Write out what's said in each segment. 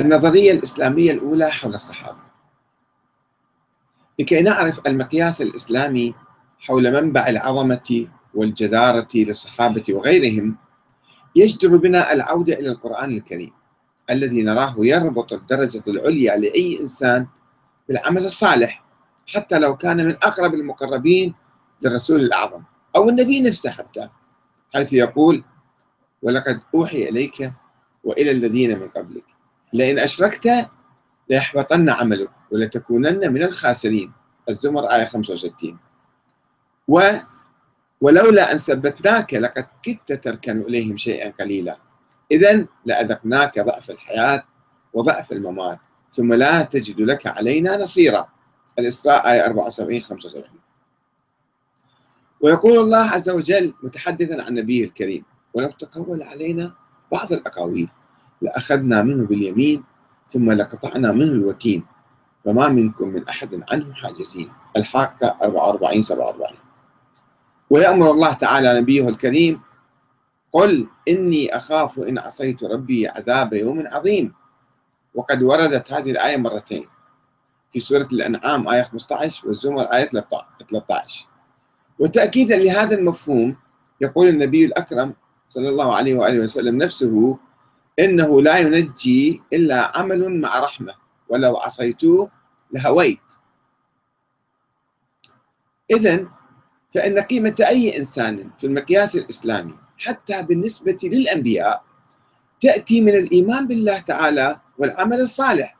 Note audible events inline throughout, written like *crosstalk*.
النظرية الإسلامية الأولى حول الصحابة. لكي نعرف المقياس الإسلامي حول منبع العظمة والجدارة للصحابة وغيرهم يجدر بنا العودة إلى القرآن الكريم الذي نراه يربط الدرجة العليا لأي إنسان بالعمل الصالح حتى لو كان من أقرب المقربين للرسول الأعظم أو النبي نفسه حتى حيث يقول ولقد أوحي إليك وإلى الذين من قبلك. لئن أشركت ليحبطن عملك ولتكونن من الخاسرين. الزمر آية 65 و ولولا أن ثبتناك لقد كدت تركن إليهم شيئا قليلا. إذا لأذقناك ضعف الحياة وضعف الممات ثم لا تجد لك علينا نصيرا. الإسراء آية 74 75 ويقول الله عز وجل متحدثا عن نبيه الكريم ولو تقول علينا بعض الأقاويل لأخذنا منه باليمين ثم لقطعنا منه الوتين فما منكم من أحد عنه حاجزين. الحاقة 44 47 ويأمر الله تعالى نبيه الكريم قل إني أخاف إن عصيت ربي عذاب يوم عظيم. وقد وردت هذه الآية مرتين. في سورة الأنعام آية 15 والزمر آية 13 وتأكيدا لهذا المفهوم يقول النبي الأكرم صلى الله عليه وآله وسلم نفسه إنه لا ينجي إلا عمل مع رحمة ولو عصيتوه لهويت. إذا فإن قيمة أي إنسان في المقياس الإسلامي حتى بالنسبة للأنبياء تأتي من الإيمان بالله تعالى والعمل الصالح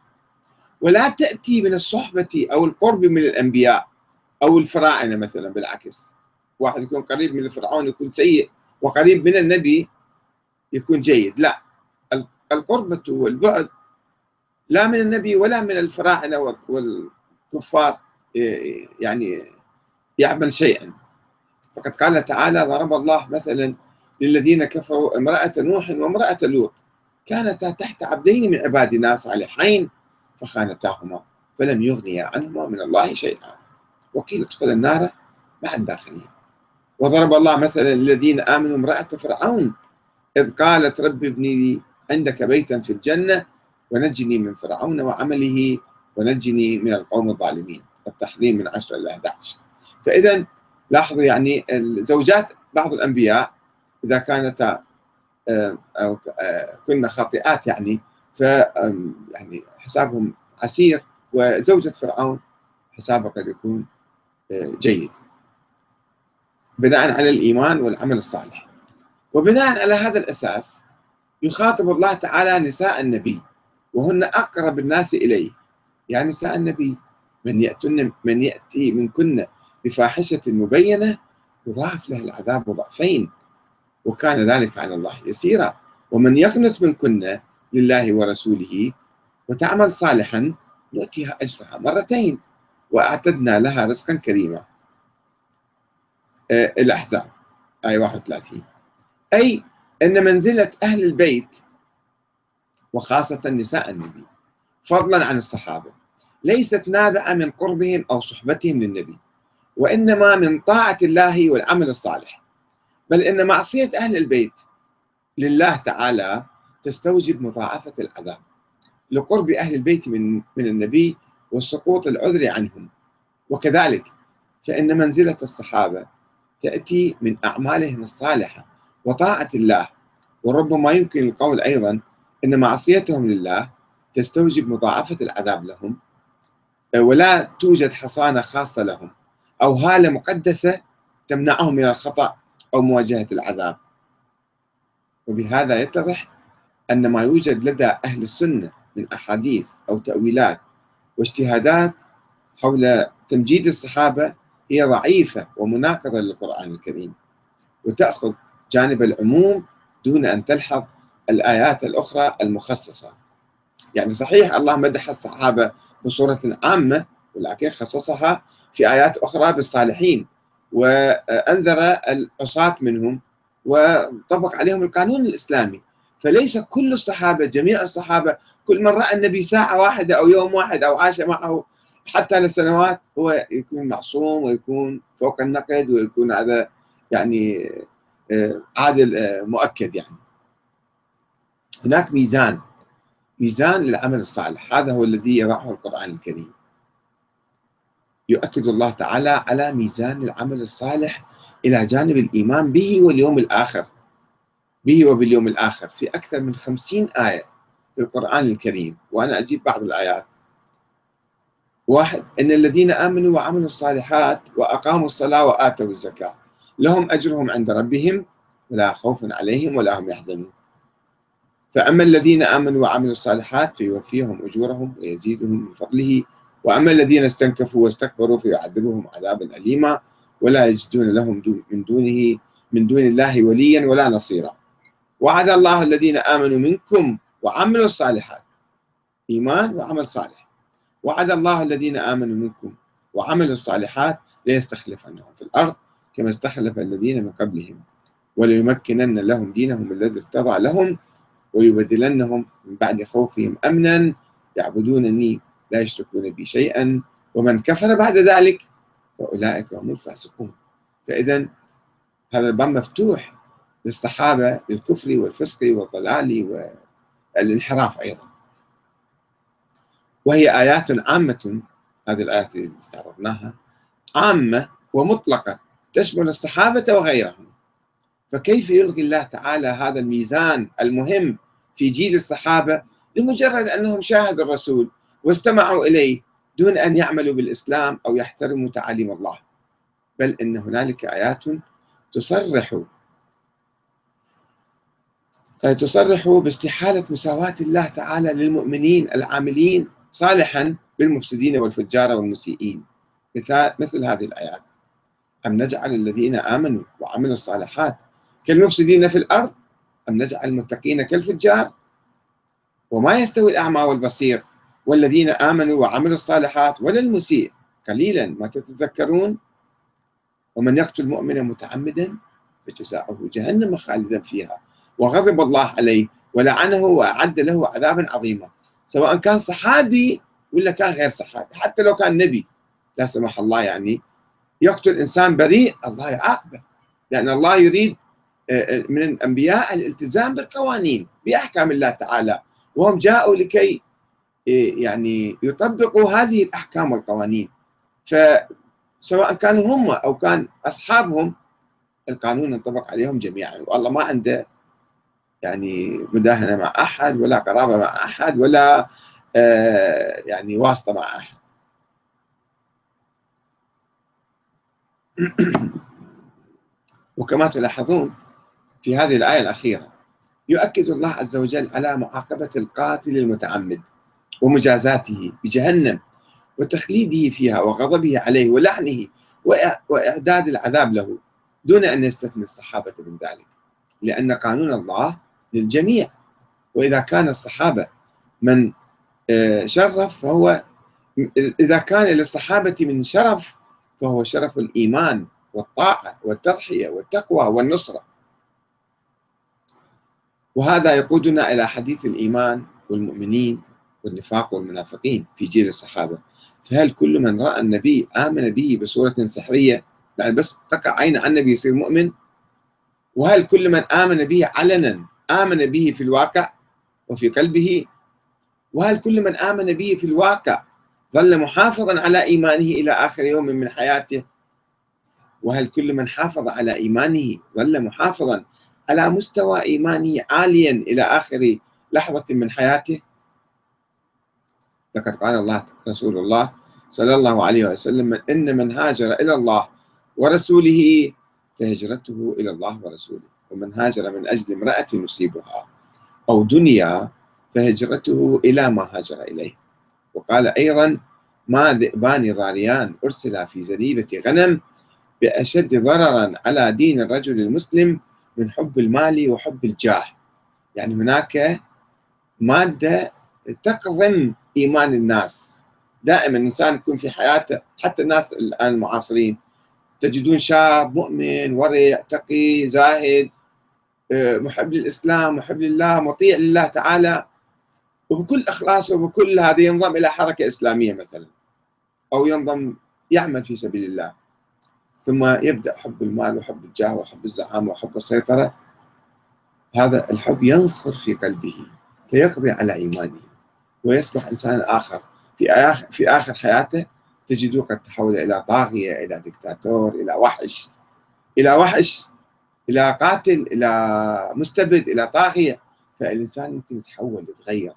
ولا تأتي من الصحبة أو القرب من الأنبياء أو الفراعنة مثلا بالعكس. واحد يكون قريب من الفرعون يكون سيء وقريب من النبي يكون جيد. لا. القربة والبعد لا من النبي ولا من الفراعنة والكفار يعني يعمل شيئا. فقد قال تعالى ضرب الله مثلا للذين كفروا امرأة نوح وامرأة لوط كانتا تحت عبدين من عبادنا صالحين فخانتاهما فلم يغنيا عنهما من الله شيئا. وقيل ادخل النار مع الداخلين. وضرب الله مثلا للذين آمنوا امرأة فرعون إذ قالت رب ابني لي عندك بيتا في الجنة ونجني من فرعون وعمله ونجني من القوم الظالمين. التحريم من 10 إلى 11 فإذا لاحظوا يعني زوجات بعض الأنبياء إذا كانتا أو كنا خاطئات يعني ف يعني حسابهم عسير وزوجة فرعون حسابها قد يكون جيد. بناء على الإيمان والعمل الصالح. وبناء على هذا الأساس يخاطب الله تعالى نساء النبي وهن أقرب الناس إليه. يعني نساء النبي من يأتن من يأتي منكن بفاحشة مبينة يضاعف له العذاب ضعفين وكان ذلك على الله يسيرا. ومن يقنط منكن لله ورسوله وتعمل صالحا نؤتيها أجرها مرتين. وأعتدنا لها رزقا كريما. آه، الأحزاب آية 31 أي أن منزلة أهل البيت وخاصة نساء النبي فضلا عن الصحابة ليست نابعة من قربهم أو صحبتهم للنبي وإنما من طاعة الله والعمل الصالح. بل إن معصية أهل البيت لله تعالى تستوجب مضاعفة العذاب لقرب أهل البيت من من النبي وسقوط العذر عنهم. وكذلك فإن منزلة الصحابة تأتي من أعمالهم الصالحة وطاعة الله. وربما يمكن القول أيضا أن معصيتهم لله تستوجب مضاعفة العذاب لهم ولا توجد حصانة خاصة لهم أو هالة مقدسة تمنعهم من الخطأ أو مواجهة العذاب. وبهذا يتضح أن ما يوجد لدى أهل السنة من أحاديث أو تأويلات واجتهادات حول تمجيد الصحابة هي ضعيفة ومناقضة للقرآن الكريم. وتأخذ جانب العموم دون أن تلحظ الآيات الأخرى المخصصة. يعني صحيح الله مدح الصحابة بصورة عامة ولكن خصصها في آيات أخرى بالصالحين وأنذر العصاة منهم وطبق عليهم القانون الإسلامي. فليس كل الصحابة جميع الصحابة كل من رأى النبي ساعة واحدة أو يوم واحد أو عاش معه حتى لسنوات هو يكون معصوم ويكون فوق النقد ويكون هذا يعني عادل آه، مؤكد يعني. هناك ميزان ميزان للعمل الصالح. هذا هو الذي يضعه القرآن الكريم. يؤكد الله تعالى على ميزان العمل الصالح إلى جانب الإيمان به واليوم الآخر. به وباليوم الآخر. في أكثر من خمسين آية في القرآن الكريم. وأنا أجيب بعض الآيات. واحد إن الذين آمنوا وعملوا الصالحات وأقاموا الصلاة وآتوا الزكاة. لهم أجرهم عند ربهم ولا خوف عليهم ولا هم يحزنون. فأما الذين آمنوا وعملوا الصالحات فيوفيهم أجورهم ويزيدهم من فضله وأما الذين استنكفوا واستكبروا فيعذبهم عذابا أليما ولا يجدون لهم من دونه من دون الله وليا ولا نصيرا. وعد الله الذين آمنوا منكم وعملوا الصالحات إيمان وعمل صالح. وعد الله الذين آمنوا منكم وعملوا الصالحات ليستخلفنهم في الأرض كما استخلف الذين من قبلهم وليمكنن لهم دينهم الذي ارتضى لهم وليبدلنهم من بعد خوفهم أمنا يعبدونني لا يشركون بي شيئا ومن كفر بعد ذلك فأولئك هم الفاسقون. فإذا هذا الباب مفتوح للصحابة للكفر والفسق والضلال والانحراف أيضا. وهي آيات عامة هذه الآيات اللي استعرضناها عامة ومطلقة. تشمل الصحابة وغيرهم. فكيف يلغي الله تعالى هذا الميزان المهم في جيل الصحابة؟ لمجرد أنهم شاهدوا الرسول واستمعوا إليه دون أن يعملوا بالإسلام أو يحترموا تعاليم الله. بل إن هنالك آيات تصرح تصرح باستحالة مساواة الله تعالى للمؤمنين العاملين صالحا بالمفسدين والفجار والمسيئين. مثل هذه الآيات. أم نجعل الذين آمنوا وعملوا الصالحات كالمفسدين في الأرض؟ أم نجعل المتقين كالفجار؟ وما يستوي الأعمى والبصير؟ والذين آمنوا وعملوا الصالحات ولا المسيء؟ قليلا ما تتذكرون؟ ومن يقتل مؤمنا متعمدا فجزاؤه جهنم خالدا فيها. وغضب الله عليه ولعنه وأعد له عذابا عظيما. سواء كان صحابي ولا كان غير صحابي. حتى لو كان نبي لا سمح الله يعني يقتل إنسان بريء الله يعاقبه. لأن الله يريد آه، آه، من الأنبياء الالتزام بالقوانين بأحكام الله تعالى. وهم جاءوا لكي آه، يعني يطبقوا هذه الأحكام والقوانين. فسواء كانوا هم أو كان أصحابهم القانون ينطبق عليهم جميعا. والله ما عنده يعني مداهنة مع أحد ولا قرابة مع أحد ولا يعني واسطة مع أحد. *coughs* وكما تلاحظون في هذه الآية الأخيرة يؤكد الله عز وجل على معاقبة القاتل المتعمد ومجازاته بجهنم وتخليده فيها وغضبه عليه ولعنه وإعداد العذاب له دون أن يستثني الصحابة من ذلك. لأن قانون الله للجميع. وإذا كان الصحابة من آه، شرف فهو إذا كان للصحابة من شرف فهو شرف الإيمان والطاعة والتضحية والتقوى والنصرة. وهذا يقودنا إلى حديث الإيمان والمؤمنين والنفاق والمنافقين في جيل الصحابة. فهل كل من رأى النبي آمن به بصورة سحرية يعني بس تقع عين عن النبي يصير مؤمن؟ وهل كل من آمن به علنا آمن به في الواقع وفي قلبه؟ وهل كل من آمن به في الواقع ظل محافظا على إيمانه إلى آخر يوم من حياته. وهل كل من حافظ على إيمانه ظل محافظا على مستوى إيمانه عاليا إلى آخر لحظة من حياته؟ لقد قال الله رسول الله صلى الله عليه وسلم إن من هاجر إلى الله ورسوله فهجرته إلى الله ورسوله ومن هاجر من أجل امرأة يصيبها أو دنيا فهجرته إلى ما هاجر إليه. وقال أيضا ما ذئبان ضاريان أرسلا في زريبة غنم بأشد ضررا على دين الرجل المسلم من حب المال وحب الجاه. يعني هناك مادة تقضم إيمان الناس. دائما الإنسان يكون في حياته حتى الناس الآن المعاصرين تجدون شاب مؤمن ورع تقي زاهد آه، محب للإسلام محب لله مطيع لله تعالى. وبكل إخلاص وبكل هذا ينضم إلى حركة إسلامية مثلا أو ينضم يعمل في سبيل الله. ثم يبدأ حب المال وحب الجاه وحب الزعامة وحب السيطرة. هذا الحب ينخر في قلبه فيقضي على إيمانه. ويصبح إنسانا آخر. في آخر, في آخر حياته تجده قد تحول إلى طاغية إلى دكتاتور إلى وحش. إلى وحش إلى قاتل إلى مستبد إلى طاغية. فالإنسان يمكن يتحول يتغير.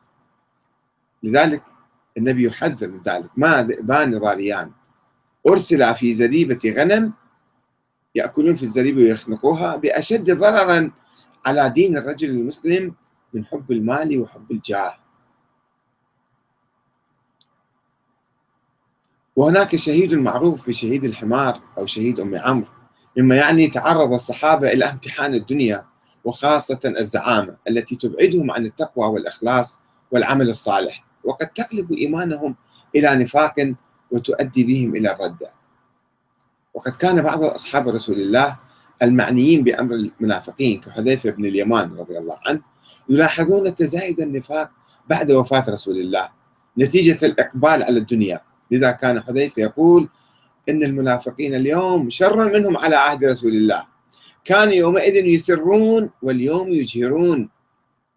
لذلك النبي يحذر من ذلك. ما ذئبان نضاليان أرسل في زريبة غنم يأكلون في الزريبة ويخنقوها بأشد ضررا على دين الرجل المسلم من حب المال وحب الجاه. وهناك شهيد معروف بشهيد الحمار أو شهيد أم عمرو مما يعني تعرض الصحابة إلى امتحان الدنيا وخاصة الزعامة التي تبعدهم عن التقوى والإخلاص والعمل الصالح. وقد تقلب إيمانهم إلى نفاق وتؤدي بهم إلى الردة وقد كان بعض أصحاب رسول الله المعنيين بأمر المنافقين كحذيفة بن اليمان رضي الله عنه يلاحظون تزايد النفاق بعد وفاة رسول الله نتيجة الإقبال على الدنيا. لذا كان حذيفة يقول إن المنافقين اليوم شر منهم على عهد رسول الله. كانوا يومئذ يسرون واليوم يجهرون.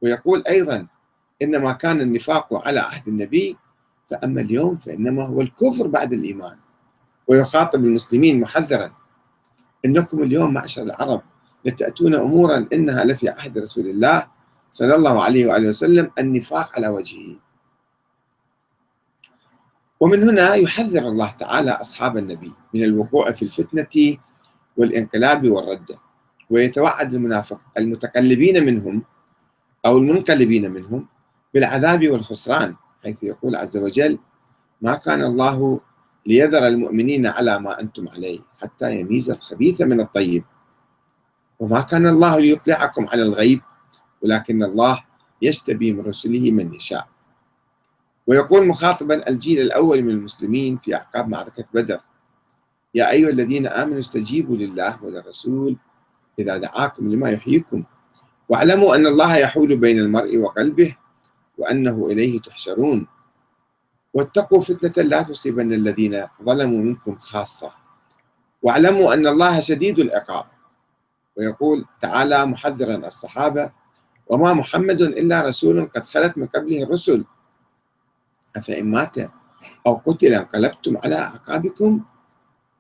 ويقول أيضا إنما كان النفاق على عهد النبي فأما اليوم فإنما هو الكفر بعد الإيمان. ويخاطب المسلمين محذرا. إنكم اليوم معشر العرب لتأتون أمورا إنها لفي عهد رسول الله صلى الله عليه وآله وسلم النفاق على وجهه. ومن هنا يحذر الله تعالى أصحاب النبي من الوقوع في الفتنة والانقلاب والردة ويتوعد المنافق المتقلبين منهم أو المنقلبين منهم بالعذاب والخسران حيث يقول عز وجل ما كان الله ليذر المؤمنين على ما أنتم عليه حتى يميز الخبيث من الطيب. وما كان الله ليطلعكم على الغيب ولكن الله يشتبي من رسله من يشاء. ويقول مخاطبا الجيل الأول من المسلمين في أعقاب معركة بدر يا أيها الذين آمنوا استجيبوا لله وللرسول إذا دعاكم لما يحييكم واعلموا أن الله يحول بين المرء وقلبه وأنه إليه تحشرون. واتقوا فتنة لا تصيبن الذين ظلموا منكم خاصة. واعلموا أن الله شديد العقاب. ويقول تعالى محذرا الصحابة وما محمد إلا رسول قد خلت من قبله الرسل. أفإن مات أو قتل انقلبتم على أعقابكم؟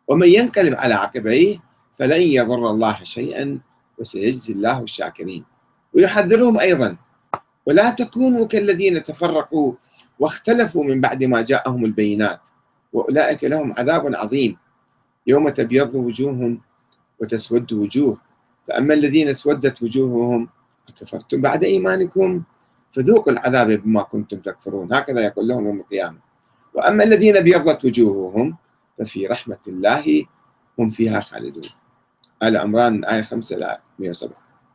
ومن ينقلب على عقبيه فلن يضر الله شيئا وسيجزي الله الشاكرين. ويحذرهم أيضا ولا تكونوا كالذين تفرقوا واختلفوا من بعد ما جاءهم البينات. وأولئك لهم عذاب عظيم. يوم تبيض وجوه وتسود وجوه. فأما الذين اسودت وجوههم أكفرتم بعد إيمانكم فذوقوا العذاب بما كنتم تكفرون. هكذا يقول لهم يوم القيامة. وأما الذين ابيضت وجوههم ففي رحمة الله هم فيها خالدون. آل عمران آية 5 إلى 107